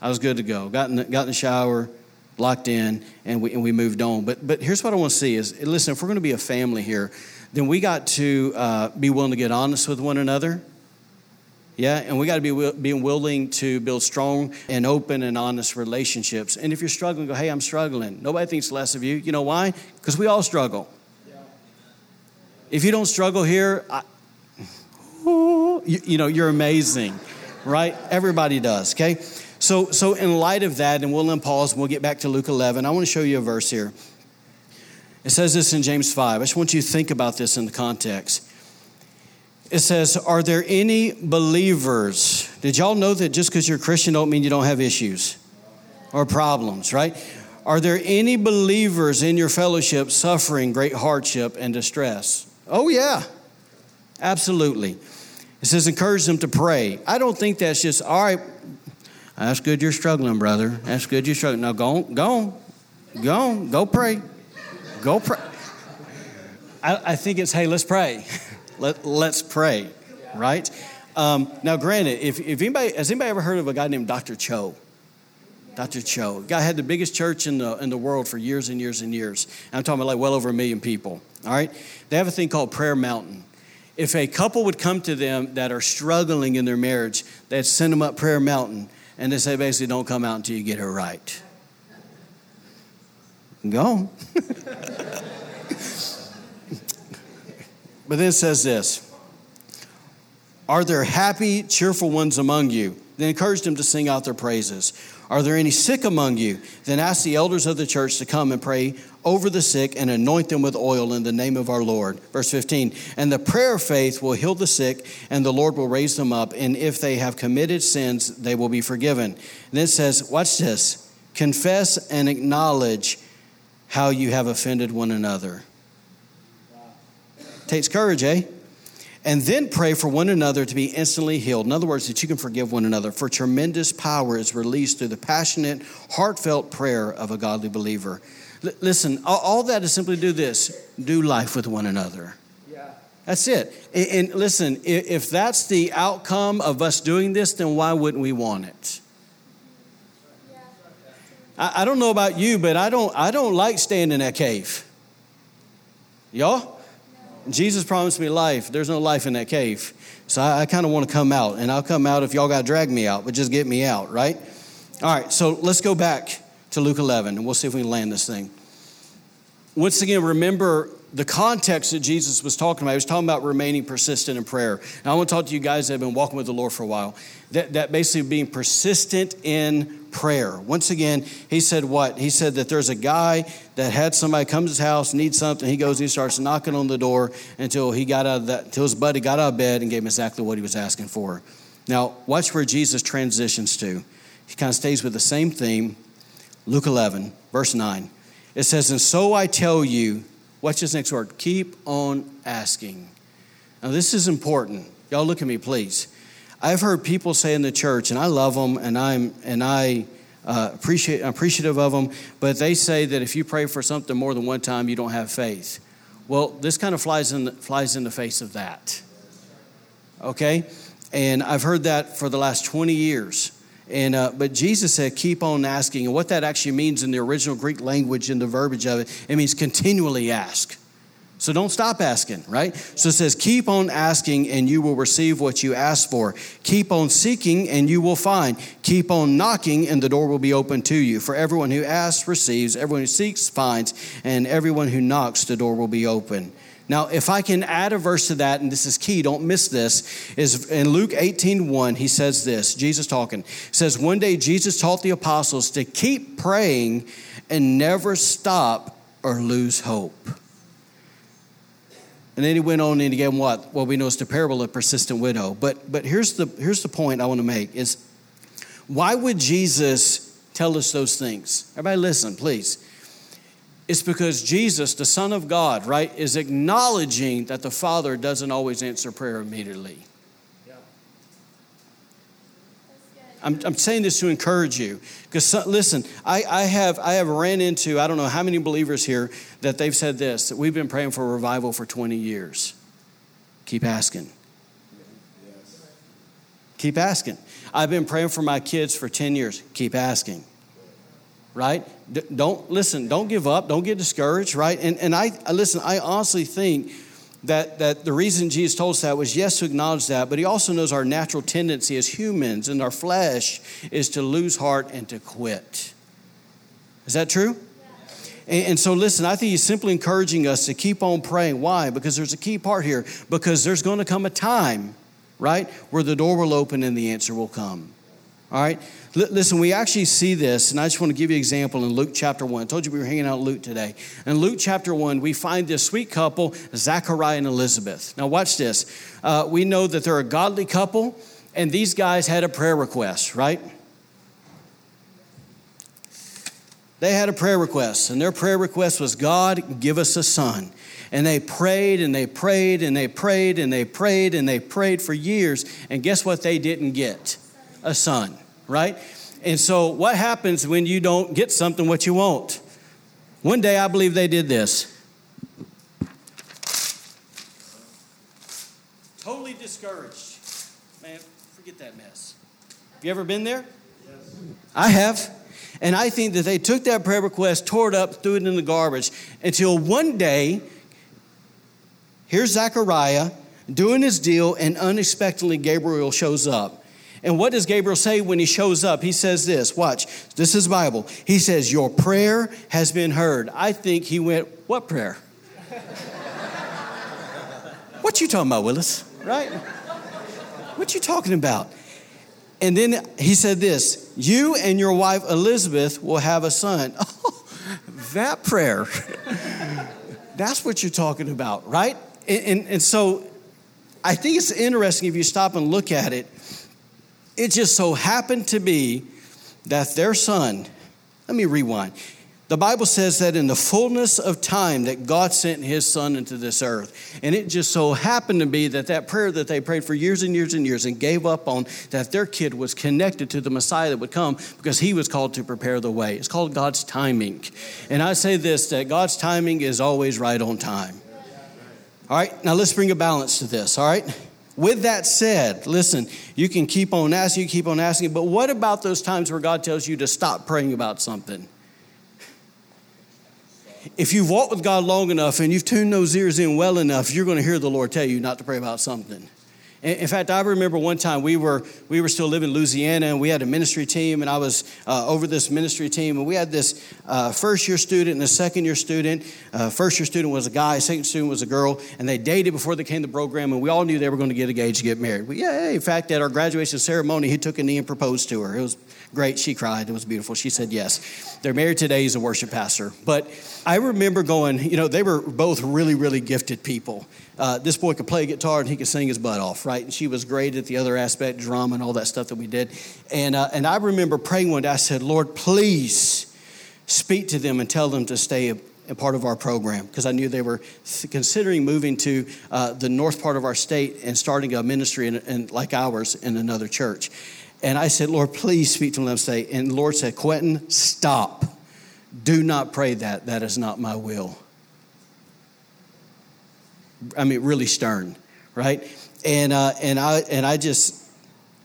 I was good to go. Got in the, got in the shower, locked in, and we, and we moved on. But, but here's what I want to see is, listen, if we're going to be a family here, then we got to uh, be willing to get honest with one another yeah, and we got to be being willing to build strong and open and honest relationships. And if you're struggling, go, hey, I'm struggling. Nobody thinks less of you. You know why? Because we all struggle. Yeah. If you don't struggle here, I, you, you know, you're amazing, right? Everybody does, okay? So, so in light of that, and we'll then pause and we'll get back to Luke 11, I want to show you a verse here. It says this in James 5. I just want you to think about this in the context. It says, Are there any believers? Did y'all know that just because you're Christian don't mean you don't have issues or problems, right? Are there any believers in your fellowship suffering great hardship and distress? Oh, yeah, absolutely. It says, encourage them to pray. I don't think that's just, all right, that's good you're struggling, brother. That's good you're struggling. Now go on, go on, go on, go pray. Go pray. I, I think it's, hey, let's pray. *laughs* Let, let's pray, right? Um, now, granted, if, if anybody, has anybody ever heard of a guy named Dr. Cho? Dr. Cho. Guy had the biggest church in the, in the world for years and years and years. And I'm talking about like well over a million people, all right? They have a thing called Prayer Mountain. If a couple would come to them that are struggling in their marriage, they'd send them up Prayer Mountain and they say basically, don't come out until you get her right. Go. *laughs* But then it says this Are there happy, cheerful ones among you? Then encourage them to sing out their praises. Are there any sick among you? Then ask the elders of the church to come and pray over the sick and anoint them with oil in the name of our Lord. Verse 15 And the prayer of faith will heal the sick, and the Lord will raise them up. And if they have committed sins, they will be forgiven. And then it says, Watch this confess and acknowledge how you have offended one another. Takes courage, eh? And then pray for one another to be instantly healed. In other words, that you can forgive one another. For tremendous power is released through the passionate, heartfelt prayer of a godly believer. L- listen, all, all, that is simply do this do life with one another. Yeah. That's it. And, and listen, if, if that's the outcome of us doing this, then why wouldn't we want it? I, I don't know about you, but I don't, I don't like staying in that cave. Y'all? Jesus promised me life. There's no life in that cave. So I, I kind of want to come out, and I'll come out if y'all got to drag me out, but just get me out, right? All right, so let's go back to Luke 11, and we'll see if we can land this thing. Once again, remember the context that Jesus was talking about. He was talking about remaining persistent in prayer. Now, I want to talk to you guys that have been walking with the Lord for a while. That, that basically being persistent in prayer. Once again, he said what? He said that there's a guy that had somebody come to his house, needs something. He goes, he starts knocking on the door until he got out of that, until his buddy got out of bed and gave him exactly what he was asking for. Now, watch where Jesus transitions to. He kind of stays with the same theme. Luke 11, verse 9. It says, And so I tell you, watch this next word, keep on asking. Now, this is important. Y'all look at me, please. I've heard people say in the church, and I love them, and I'm and I uh, appreciate appreciative of them, but they say that if you pray for something more than one time, you don't have faith. Well, this kind of flies in the, flies in the face of that. Okay, and I've heard that for the last 20 years. And uh, but Jesus said, "Keep on asking." And what that actually means in the original Greek language, in the verbiage of it, it means continually ask. So don't stop asking, right? So it says, keep on asking and you will receive what you ask for. Keep on seeking and you will find. Keep on knocking and the door will be open to you. For everyone who asks receives, everyone who seeks finds, and everyone who knocks, the door will be open. Now, if I can add a verse to that, and this is key, don't miss this, is in Luke 18 1, he says this, Jesus talking, says, One day Jesus taught the apostles to keep praying and never stop or lose hope. And then he went on and he gave them what? Well, we know it's the parable of persistent widow. But but here's the here's the point I want to make is why would Jesus tell us those things? Everybody listen, please. It's because Jesus, the Son of God, right, is acknowledging that the Father doesn't always answer prayer immediately. I'm, I'm saying this to encourage you. Because listen, I, I, have, I have ran into, I don't know how many believers here that they've said this, that we've been praying for revival for 20 years. Keep asking. Keep asking. I've been praying for my kids for 10 years. Keep asking. Right? Don't listen, don't give up, don't get discouraged, right? And, and I, listen, I honestly think that, that the reason Jesus told us that was yes, to acknowledge that, but he also knows our natural tendency as humans and our flesh is to lose heart and to quit. Is that true? And, so, listen, I think he's simply encouraging us to keep on praying. Why? Because there's a key part here. Because there's going to come a time, right, where the door will open and the answer will come. All right? Listen, we actually see this, and I just want to give you an example in Luke chapter 1. I told you we were hanging out Luke today. In Luke chapter 1, we find this sweet couple, Zachariah and Elizabeth. Now, watch this. Uh, we know that they're a godly couple, and these guys had a prayer request, right? They had a prayer request, and their prayer request was God, give us a son. And they prayed and they prayed and they prayed and they prayed and they prayed for years. And guess what they didn't get? A son, right? And so, what happens when you don't get something what you want? One day, I believe they did this. Totally discouraged. Man, forget that mess. Have you ever been there? Yes. I have. And I think that they took that prayer request, tore it up, threw it in the garbage until one day, here's Zechariah doing his deal, and unexpectedly Gabriel shows up. And what does Gabriel say when he shows up? He says this, watch, this is Bible. He says, Your prayer has been heard. I think he went, What prayer? *laughs* what you talking about, Willis? Right? What you talking about? And then he said this You and your wife Elizabeth will have a son. *laughs* Oh, that prayer. *laughs* That's what you're talking about, right? And, and, and, so I think it's interesting if you stop and look at it. It just so happened to be that their son, let me rewind. The Bible says that in the fullness of time that God sent his son into this earth. And it just so happened to be that that prayer that they prayed for years and years and years and gave up on that their kid was connected to the Messiah that would come because he was called to prepare the way. It's called God's timing. And I say this that God's timing is always right on time. All right, now let's bring a balance to this, all right? With that said, listen, you can keep on asking, you keep on asking, but what about those times where God tells you to stop praying about something? if you've walked with God long enough and you've tuned those ears in well enough, you're going to hear the Lord tell you not to pray about something. In fact, I remember one time we were we were still living in Louisiana, and we had a ministry team, and I was uh, over this ministry team, and we had this uh, first year student and a second year student. Uh, first year student was a guy, second student was a girl, and they dated before they came to the program, and we all knew they were going to get engaged, get married. Yeah, in fact, at our graduation ceremony, he took a knee and proposed to her. It was great. She cried. It was beautiful. She said yes. They're married today. He's a worship pastor, but I remember going. You know, they were both really, really gifted people uh, this boy could play guitar and he could sing his butt off, right? And she was great at the other aspect, drama and all that stuff that we did. And, uh, and I remember praying one day, I said, Lord, please speak to them and tell them to stay a, a part of our program because I knew they were considering moving to uh, the north part of our state and starting a ministry in, in, like ours in another church. And I said, Lord, please speak to them and say, and the Lord said, Quinton, stop. Do not pray that. That is not my will. I mean, really stern, right? And uh, and I and I just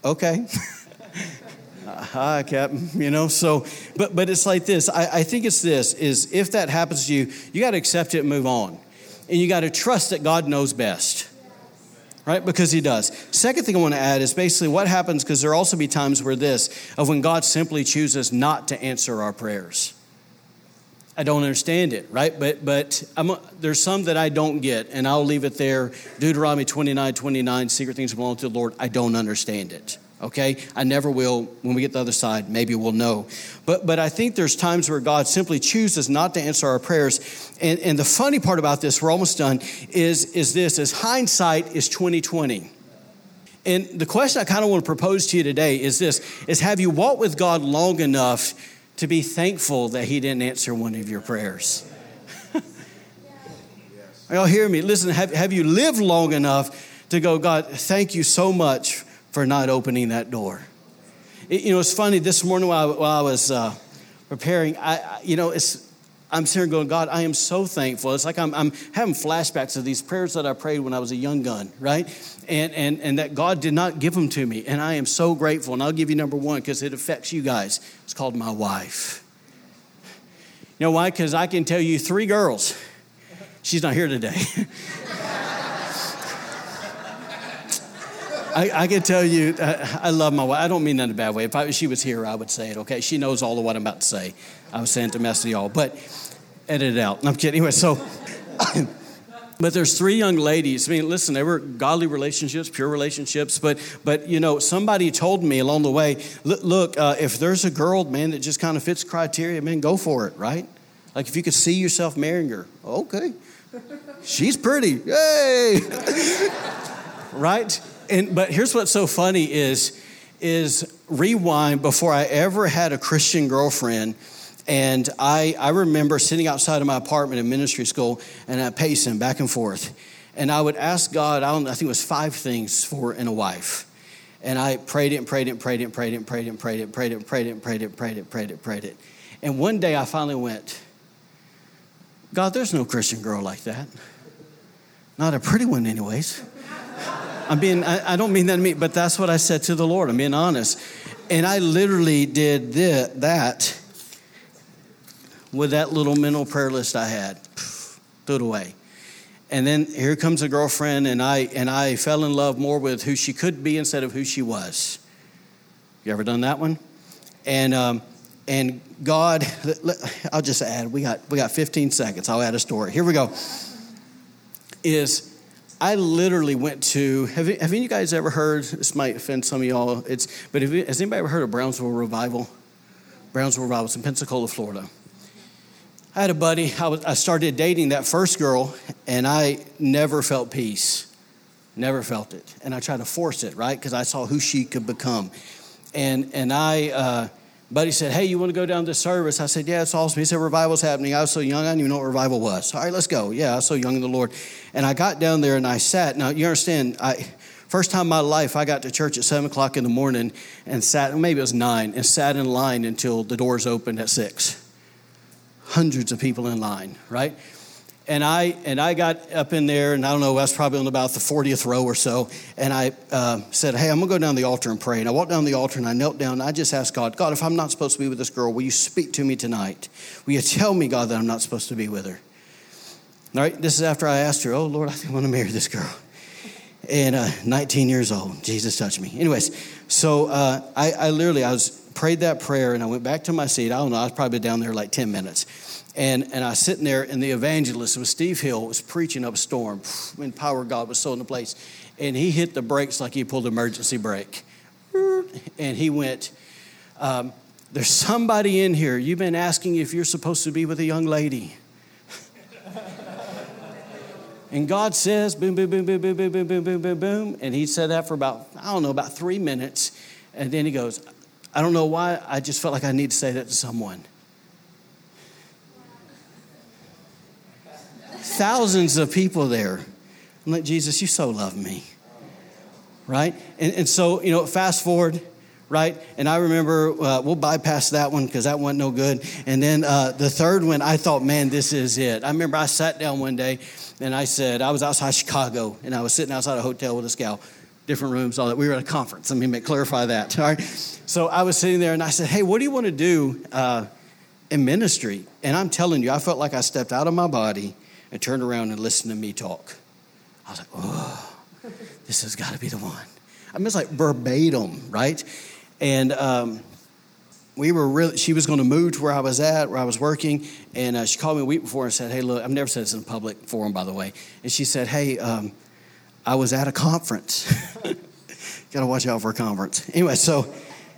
okay. *laughs* Hi, Captain. You know, so but but it's like this. I, I think it's this: is if that happens to you, you got to accept it and move on, and you got to trust that God knows best right? Because he does. Second thing I want to add is basically what happens because there also be times where this of when God simply chooses not to answer our prayers. I don't understand it, right? But but I'm, there's some that I don't get, and I'll leave it there. Deuteronomy 29, 29, secret things belong to the Lord. I don't understand it. Okay? I never will. When we get the other side, maybe we'll know. But but I think there's times where God simply chooses not to answer our prayers. And, and the funny part about this, we're almost done, is, is this is hindsight is 2020. And the question I kind of want to propose to you today is this is have you walked with God long enough to be thankful that He didn't answer one of your prayers. *laughs* Y'all hear me? Listen, have, have you lived long enough to go, God, thank you so much for not opening that door? It, you know, it's funny, this morning while, while I was uh, preparing, I, you know, it's, I'm sitting going, God, I am so thankful. It's like I'm, I'm, having flashbacks of these prayers that I prayed when I was a young gun, right? And, and, and that God did not give them to me. And I am so grateful. And I'll give you number one because it affects you guys. It's called my wife. You know why? Because I can tell you three girls. She's not here today. *laughs* I, I, can tell you, I, I, love my wife. I don't mean that in a bad way. If, I, she was here, I would say it, okay? She knows all of what I'm about to say. I was saying to mess with y'all, but edit it out. I'm kidding. Anyway, so *coughs* But there's three young ladies. I mean, listen, they were godly relationships, pure relationships. But, but you know, somebody told me along the way, look, uh, if there's a girl, man, that just kind of fits criteria, man, go for it, right? Like if you could see yourself marrying her, okay, she's pretty, yay, *laughs* right? And but here's what's so funny is, is rewind before I ever had a Christian girlfriend and I, I remember sitting outside of my apartment in ministry school and I pacing back and forth. And I would ask God, I, don't, I think it was five things for in a wife. And I prayed it and prayed it and prayed it and prayed it and prayed it and prayed it and prayed it and prayed it and prayed it and prayed it prayed it prayed it. And one day I finally went, God, there's no Christian girl like that. Not a pretty one, anyways. I'm being, I, I don't mean that to me, but that's what I said to the Lord. I'm being honest. And I literally did that with that little mental prayer list I had. Threw it away. And then here comes a girlfriend, and I and I fell in love more with who she could be instead of who she was. You ever done that one? And um, and God, I'll just add. We got we got 15 seconds. I'll add a story. Here we go. Is I literally went to. Have, have any you guys ever heard? This might offend some of y'all. It's but have, has anybody ever heard of Brownsville Revival? Brownsville Revival. It's in Pensacola, Florida. I had a buddy, I, was, I started dating that first girl, and I never felt peace. Never felt it. And I tried to force it, right? Because I saw who she could become. And, and I, uh, buddy said, Hey, you want to go down to service? I said, Yeah, it's awesome. He said, Revival's happening. I was so young, I didn't even know what revival was. All right, let's go. Yeah, I was so young in the Lord. And I got down there and I sat. Now, you understand, I, first time in my life, I got to church at 7 o'clock in the morning and sat, maybe it was 9, and sat in line until the doors opened at 6 hundreds of people in line, right? And I and I got up in there, and I don't know, I was probably on about the 40th row or so. And I uh, said, Hey, I'm gonna go down the altar and pray. And I walked down the altar and I knelt down and I just asked God, God, if I'm not supposed to be with this girl, will you speak to me tonight? Will you tell me, God, that I'm not supposed to be with her? All right, this is after I asked her, Oh Lord, I want to marry this girl. And uh, 19 years old, Jesus touched me. Anyways, so uh, I, I literally I was prayed that prayer and I went back to my seat. I don't know, I was probably down there like 10 minutes. And, and I was sitting there, and the evangelist was Steve Hill, was preaching up a storm. *sighs* When power God was so in the place. And he hit the brakes like he pulled emergency brake. *sighs* And he went, um, There's somebody in here. You've been asking if you're supposed to be with a young lady. *laughs* and God says, boom, boom, boom, boom, boom, boom, boom, boom, boom, boom, boom. And he said that for about, I don't know, about three minutes. And then he goes, I don't know why, I just felt like I need to say that to someone. Thousands of people there. I'm like, Jesus, you so love me. Right? And, and so, you know, fast forward, right? And I remember, uh, we'll bypass that one because that wasn't no good. And then uh, the third one, I thought, man, this is it. I remember I sat down one day and I said, I was outside Chicago and I was sitting outside a hotel with a gal different rooms, all that. We were at a conference. Let me clarify that. All right. So I was sitting there and I said, Hey, what do you want to do uh, in ministry? And I'm telling you, I felt like I stepped out of my body and turned around and listened to me talk. I was like, Oh, this has got to be the one. I mean, it's like verbatim, right? And um, we were really, she was going to move to where I was at, where I was working. And uh, she called me a week before and said, Hey, look, I've never said this in a public forum, by the way. And she said, Hey, um, I was at a conference. *laughs* Got to watch out for a conference. Anyway, so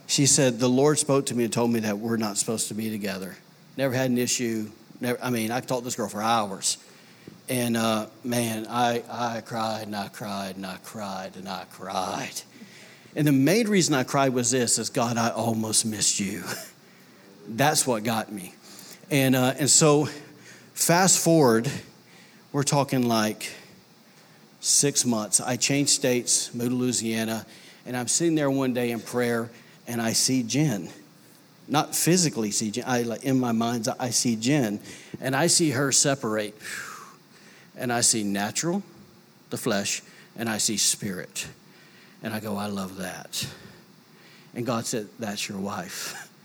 she said, The Lord spoke to me and told me that we're not supposed to be together. Never had an issue. Never, I mean, I talked to this girl for hours. And uh, man, I, I cried and I cried and I cried and I cried. And the main reason I cried was this is God, I almost missed you. *laughs* That's what got me. And, uh, and so fast forward, we're talking like six months. I changed states, moved to Louisiana, and I'm sitting there one day in prayer, and I see Jen. Not physically see Jen, I, like, in my mind, I see Jen, and I see her separate. And I see natural, the flesh, and I see spirit. And I go, I love that. And God said, That's your wife. *laughs*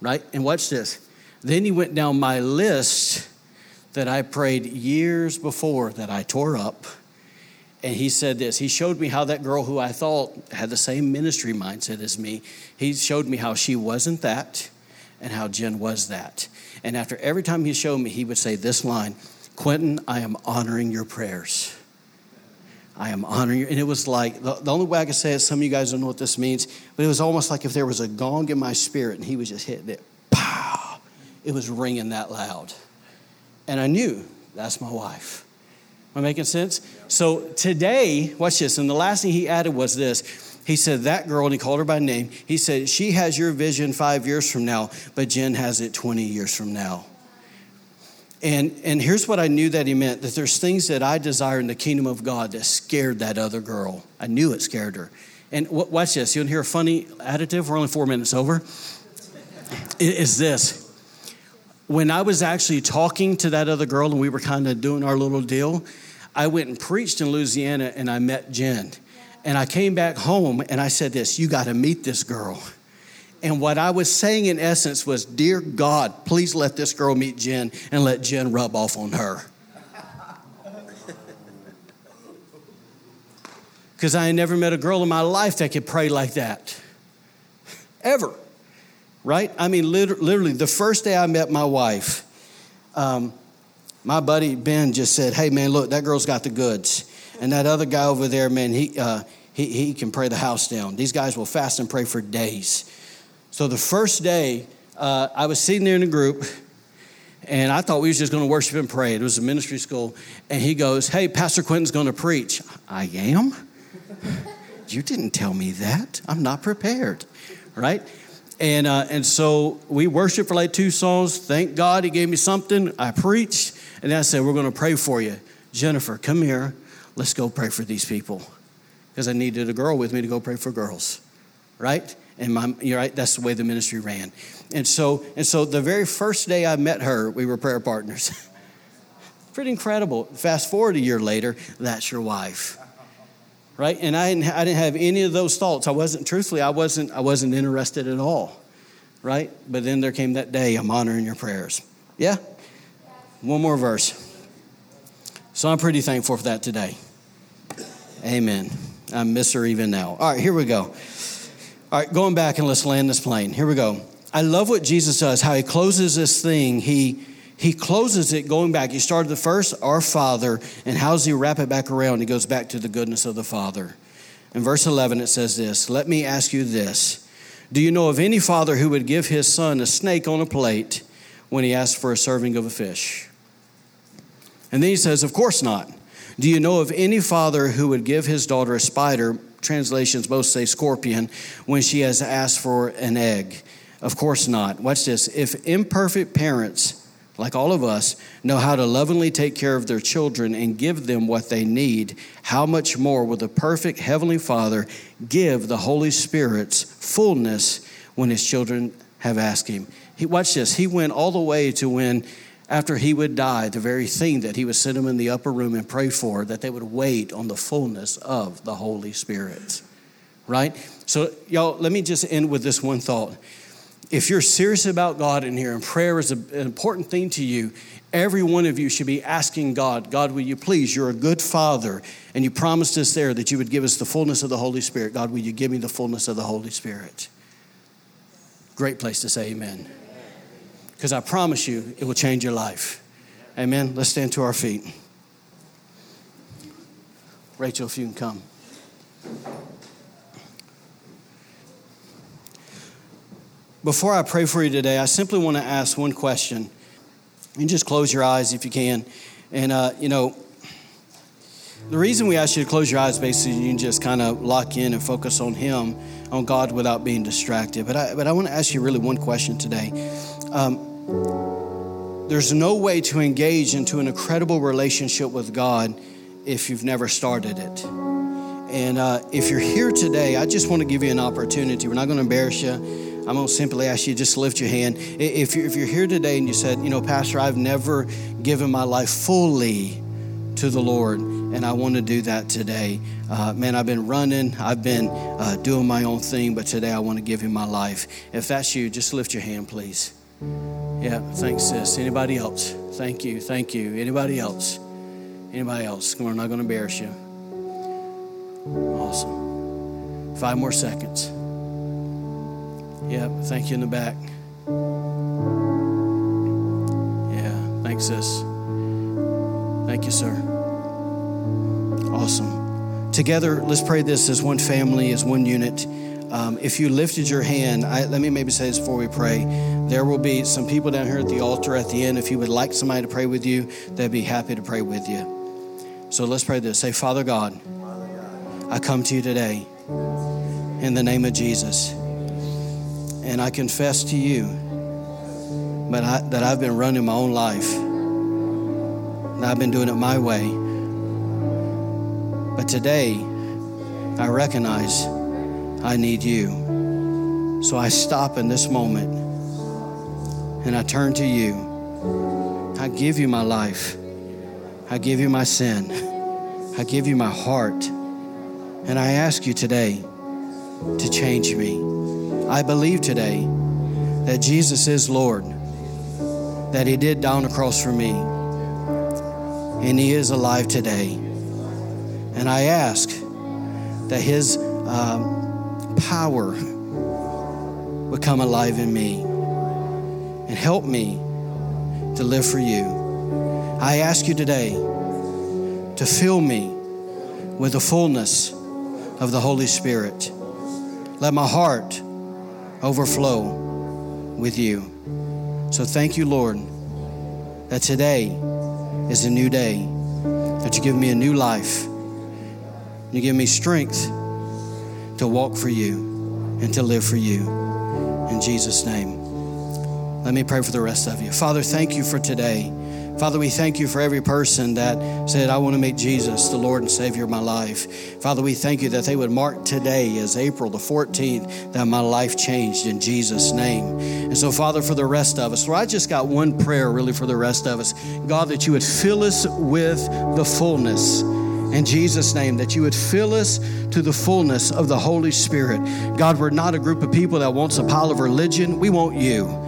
Right? And watch this. Then he went down my list that I prayed years before that I tore up. And he said this. He showed me how that girl who I thought had the same ministry mindset as me, he showed me how she wasn't that and how Jen was that. And after every time he showed me, he would say this line Quinton, I am honoring your prayers. I am honoring you. And it was like, the, the, only way I can say it, some of you guys don't know what this means, but it was almost like if there was a gong in my spirit and he was just hitting it. Pow! It was ringing that loud. And I knew that's my wife. Am I making sense? So today, watch this. And the last thing he added was this. He said, That girl, and he called her by name, he said, She has your vision five years from now, but Jen has it 20 years from now. And, and here's what I knew that he meant that there's things that I desire in the kingdom of God that scared that other girl. I knew it scared her. And watch this. You'll hear a funny additive. We're only four minutes over. Is this. When I was actually talking to that other girl and we were kind of doing our little deal, I went and preached in Louisiana and I met Jen. And I came back home and I said this You got to meet this girl. And what I was saying in essence was, Dear God, please let this girl meet Jen and let Jen rub off on her. *laughs* Because I had never met a girl in my life that could pray like that. Ever. Right? I mean, literally, the first day I met my wife, um, my buddy Ben just said, Hey, man, look, that girl's got the goods. And that other guy over there, man, he, uh, he, he can pray the house down. These guys will fast and pray for days. So the first day, uh, I was sitting there in a group, and I thought we was just going to worship and pray. It was a ministry school, and he goes, "Hey, Pastor Quinton's going to preach." I am. *laughs* you didn't tell me that. I'm not prepared, right? And uh, and so we worshiped for like two songs. Thank God he gave me something. I preached, and I said, "We're going to pray for you, Jennifer. Come here. Let's go pray for these people." Because I needed a girl with me to go pray for girls, right? And my, you're right, that's the way the ministry ran. And so, and so the very first day I met her, we were prayer partners. *laughs* Pretty incredible. Fast forward a year later, that's your wife. Right? And I didn't, I didn't have any of those thoughts. I wasn't, truthfully, I wasn't, I wasn't interested at all. Right? But then there came that day, I'm honoring your prayers. Yeah? One more verse. So I'm pretty thankful for that today. Amen. I miss her even now. All right, here we go. All right, going back and let's land this plane. Here we go. I love what Jesus does, how he closes this thing. He he closes it going back. He started the first, our Father, and how does he wrap it back around? He goes back to the goodness of the Father. In verse 11, it says this Let me ask you this Do you know of any father who would give his son a snake on a plate when he asks for a serving of a fish? And then he says, Of course not. Do you know of any father who would give his daughter a spider translations both say scorpion, when she has asked for an egg. Of course not. Watch this. If imperfect parents, like all of us, know how to lovingly take care of their children and give them what they need, how much more will the perfect Heavenly Father give the Holy Spirit's fullness when His children have asked Him? He, watch this. He went all the way to when after he would die, the very thing that he would send them in the upper room and pray for, that they would wait on the fullness of the Holy Spirit. Right? So, y'all, let me just end with this one thought. If you're serious about God in here and prayer is an important thing to you, every one of you should be asking God, God, will you please? You're a good father, and you promised us there that you would give us the fullness of the Holy Spirit. God, will you give me the fullness of the Holy Spirit? Great place to say amen because I promise you it will change your life. Amen. Let's stand to our feet. Rachel, if you can come. Before I pray for you today, I simply want to ask one question. And just close your eyes if you can. And, uh, you know, the reason we ask you to close your eyes, basically, you can just kind of lock in and focus on Him, on God, without being distracted. But I, but I want to ask you really one question today. Um, there's no way to engage into an incredible relationship with God if you've never started it. And uh, if you're here today, I just want to give you an opportunity. We're not going to embarrass you. I'm going to simply ask you just lift your hand. If you're, if you're here today and you said, you know, Pastor, I've never given my life fully to the Lord, and I want to do that today. Uh, man, I've been running, I've been uh, doing my own thing, but today I want to give Him my life. If that's you, just lift your hand, please. Yeah, thanks, sis. Anybody else? Thank you, thank you. Anybody else? Anybody else? Come on, I'm not going to embarrass you. Awesome. Five more seconds. Yep, thank you in the back. Yeah, thanks, sis. Thank you, sir. Awesome. Together, let's pray this as one family, as one unit. Um, if you lifted your hand, I, let me maybe say this before we pray. There will be some people down here at the altar at the end. If you would like somebody to pray with you, they'd be happy to pray with you. So let's pray this. Say, Father God, I come to you today in the name of Jesus. And I confess to you but I, that I've been running my own life. And I've been doing it my way. But today, I recognize I need you. So I stop in this moment and I turn to you. I give you my life. I give you my sin. I give you my heart. And I ask you today to change me. I believe today that Jesus is Lord, that He did down the cross for me, and He is alive today. And I ask that His um, power would come alive in me and help me to live for you. I ask you today to fill me with the fullness of the Holy Spirit. Let my heart overflow with you. So thank you, Lord, that today is a new day, that you give me a new life. You give me strength to walk for you and to live for you. In Jesus' name. Let me pray for the rest of you. Father, thank you for today. Father, we thank you for every person that said, I want to make Jesus the Lord and Savior of my life. Father, we thank you that they would mark today as April the 14th that my life changed in Jesus' name. And so, Father, for the rest of us, Lord, I just got one prayer really for the rest of us. God, that you would fill us with the fullness in Jesus' name, that you would fill us to the fullness of the Holy Spirit. God, we're not a group of people that wants a pile of religion. We want you.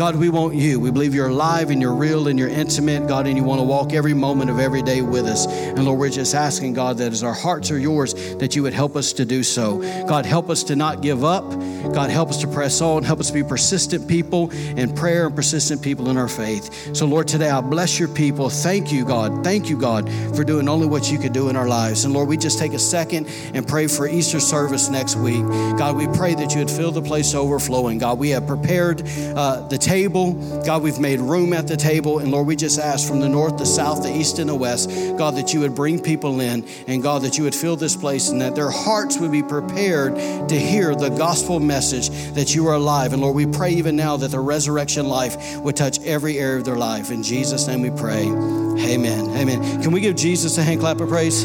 God, we want you. We believe you're alive and you're real and you're intimate, God, and you want to walk every moment of every day with us. And Lord, we're just asking, God, that as our hearts are yours, that you would help us to do so. God, help us to not give up. God, help us to press on. Help us to be persistent people in prayer and persistent people in our faith. So, Lord, today I bless your people. Thank you, God. Thank you, God, for doing only what you could do in our lives. And Lord, we just take a second and pray for Easter service next week. God, we pray that you would fill the place overflowing. God, we have prepared uh, the table. God, we've made room at the table. And Lord, we just ask from the north, the south, the east, and the west, God, that you would bring people in. And God, that you would fill this place and that their hearts would be prepared to hear the gospel message that you are alive. And Lord, we pray even now that the resurrection life would touch every area of their life. In Jesus' name we pray. Amen. Amen. Can we give Jesus a hand clap of praise?